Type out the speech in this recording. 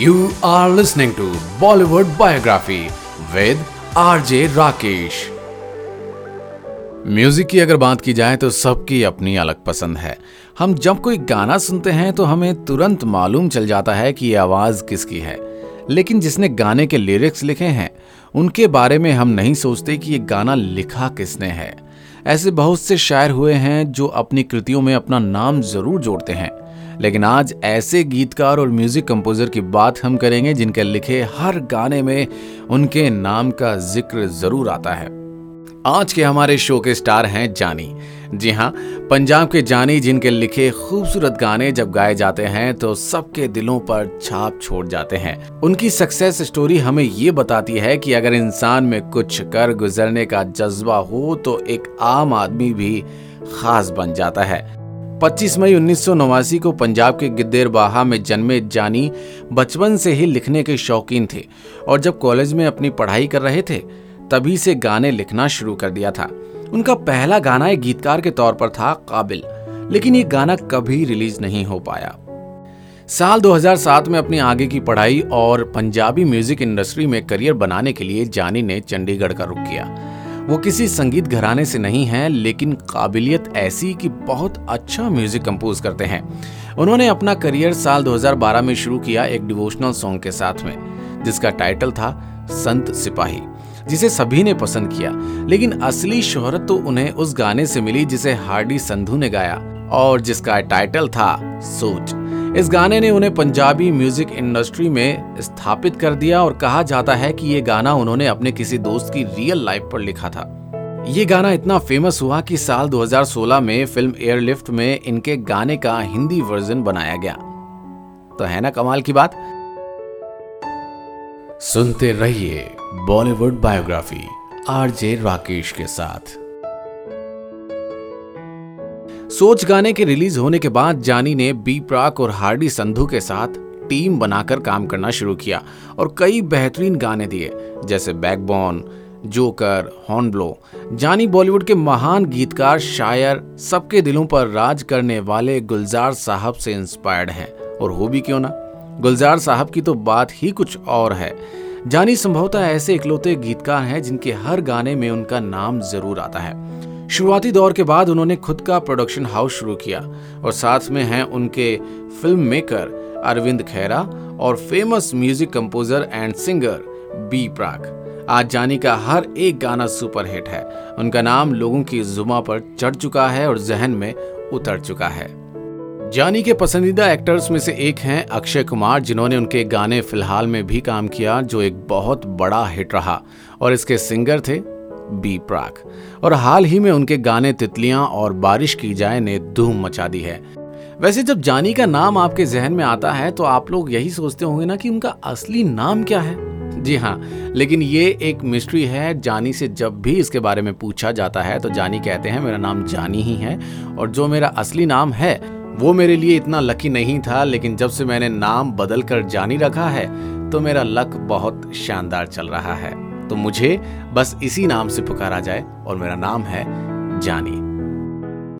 You are listening to Bollywood Biography with RJ Rakesh. Music की अगर बात की जाए तो सबकी अपनी अलग पसंद है। हम जब कोई गाना सुनते हैं तो हमें तुरंत मालूम चल जाता है कि ये आवाज़ किसकी है। लेकिन जिसने गाने के लिरिक्स लिखे हैं, उनके बारे में हम नहीं सोचते कि ये गाना लिखा किसने है। ऐसे बहुत से शायर हुए हैं जो अपनी कृतियों में अपना नाम ज़रूर जोड़ते हैं। लेकिन आज ऐसे गीतकार और म्यूज़िक कंपोजर की बात हम करेंगे जिनके लिखे हर गाने में उनके नाम का ज़िक्र ज़रूर आता है। आज के हमारे शो के स्टार हैं जानी। जी हाँ पंजाब के जानी जिनके लिखे खूबसूरत गाने जब गाए जाते हैं तो सबके दिलों पर छाप छोड़ जाते हैं। उनकी सक्सेस स्टोरी हमें ये बताती है कि अगर इंसान में कुछ कर गुजरने का जज्बा हो तो एक आम आदमी भी खास बन जाता है। 25 मई उन्नीस सौ नवासी को पंजाब के गिद्देरबाहा में जन्मे जानी बचपन से ही लिखने के शौकीन थे, और जब कॉलेज में अपनी पढ़ाई कर रहे थे तभी से गाने लिखना शुरू कर दिया था। उनका पहला गाना एक गीतकार के तौर पर था, काबिल। लेकिन ये गाना कभी रिलीज़ नहीं हो पाया। साल 2007 में अपनी आगे की पढ़ाई और पंजाबी म्यूज़िक इंडस्ट्री में करियर बनाने के लिए जानी ने चंडीगढ़ का रुख किया। वो किसी संगीत घराने से नहीं है, लेकिन काबिलियत ऐसी कि बहुत अच्छा म्यूज़िक कंपोज करते हैं। उन्होंने अपना करियर साल 2012 में शुरू किया एक डिवोशनल सॉन्ग के साथ में, जिसका टाइटल था, संत सिपाही। जिसे सभी ने पसंद किया, लेकिन असली शोहरत तो उन्हें उस गाने से मिली जिसे हार्डी संधू ने गाया और जिसका टाइटल था सोच इस गाने ने उन्हें पंजाबी म्यूज़िक इंडस्ट्री में स्थापित कर दिया और कहा जाता है कि ये गाना उन्होंने अपने किसी दोस्त की रियल लाइफ पर लिखा था। ये गाना इतना फ़ेमस हुआ कि साल 2016 में फ़िल्म एयरलिफ्ट में इनके गाने का हिंदी वर्जन बनाया गया। तो है ना कमाल की बात? सुनते रहिए बॉलीवुड बायोग्राफी, आरजे राकेश के साथ। सोच गाने के रिलीज़ होने के बाद जानी ने बी प्राक और हार्डी संधू के साथ टीम बनाकर काम करना शुरू किया और कई बेहतरीन गाने दिए, जैसे बैकबोन, जोकर, हॉर्नब्लो। जानी बॉलीवुड के महान गीतकार, शायर, सबके दिलों पर राज करने वाले गुलजार साहब से इंस्पायर्ड हैं। और हो भी क्यों ना? गुलजार साहब की तो बात ही कुछ और है। जानी संभवतः ऐसे इकलौते गीतकार हैं जिनके हर गाने में उनका नाम ज़रूर आता है। शुरुआती दौर के बाद उन्होंने खुद का प्रोडक्शन हाउस शुरू किया और साथ में हैं उनके फ़िल्म मेकर अरविंद खैरा और famous music composer and singer B Praak आज जानी का हर एक गाना सुपरहिट है। उनका नाम लोगों की जुमा पर चढ़ चुका है और जहन में उतर चुका है। जानी के पसंदीदा एक्टर्स में से एक हैं अक्षय कुमार, जिन्होंने उनके गाने फ़िलहाल में भी काम किया, जो एक बहुत बड़ा हिट रहा। और इसके सिंगर थे बी प्राक। और हाल ही में उनके गाने तितलियाँ और बारिश की जाए ने धूम मचा दी है। वैसे जब जानी का नाम आपके जहन में आता है तो आप लोग यही सोचते होंगे ना कि उनका असली नाम क्या है? जी हाँ लेकिन ये एक मिस्ट्री है। जानी से जब भी इसके बारे में पूछा जाता है तो जानी कहते हैं, मेरा नाम जानी ही है, और जो मेरा असली नाम है वो मेरे लिए इतना लकी नहीं था, लेकिन जब से मैंने नाम बदल कर जानी रखा है तो मेरा लक बहुत शानदार चल रहा है। तो मुझे बस इसी नाम से पुकारा जाए और मेरा नाम है जानी।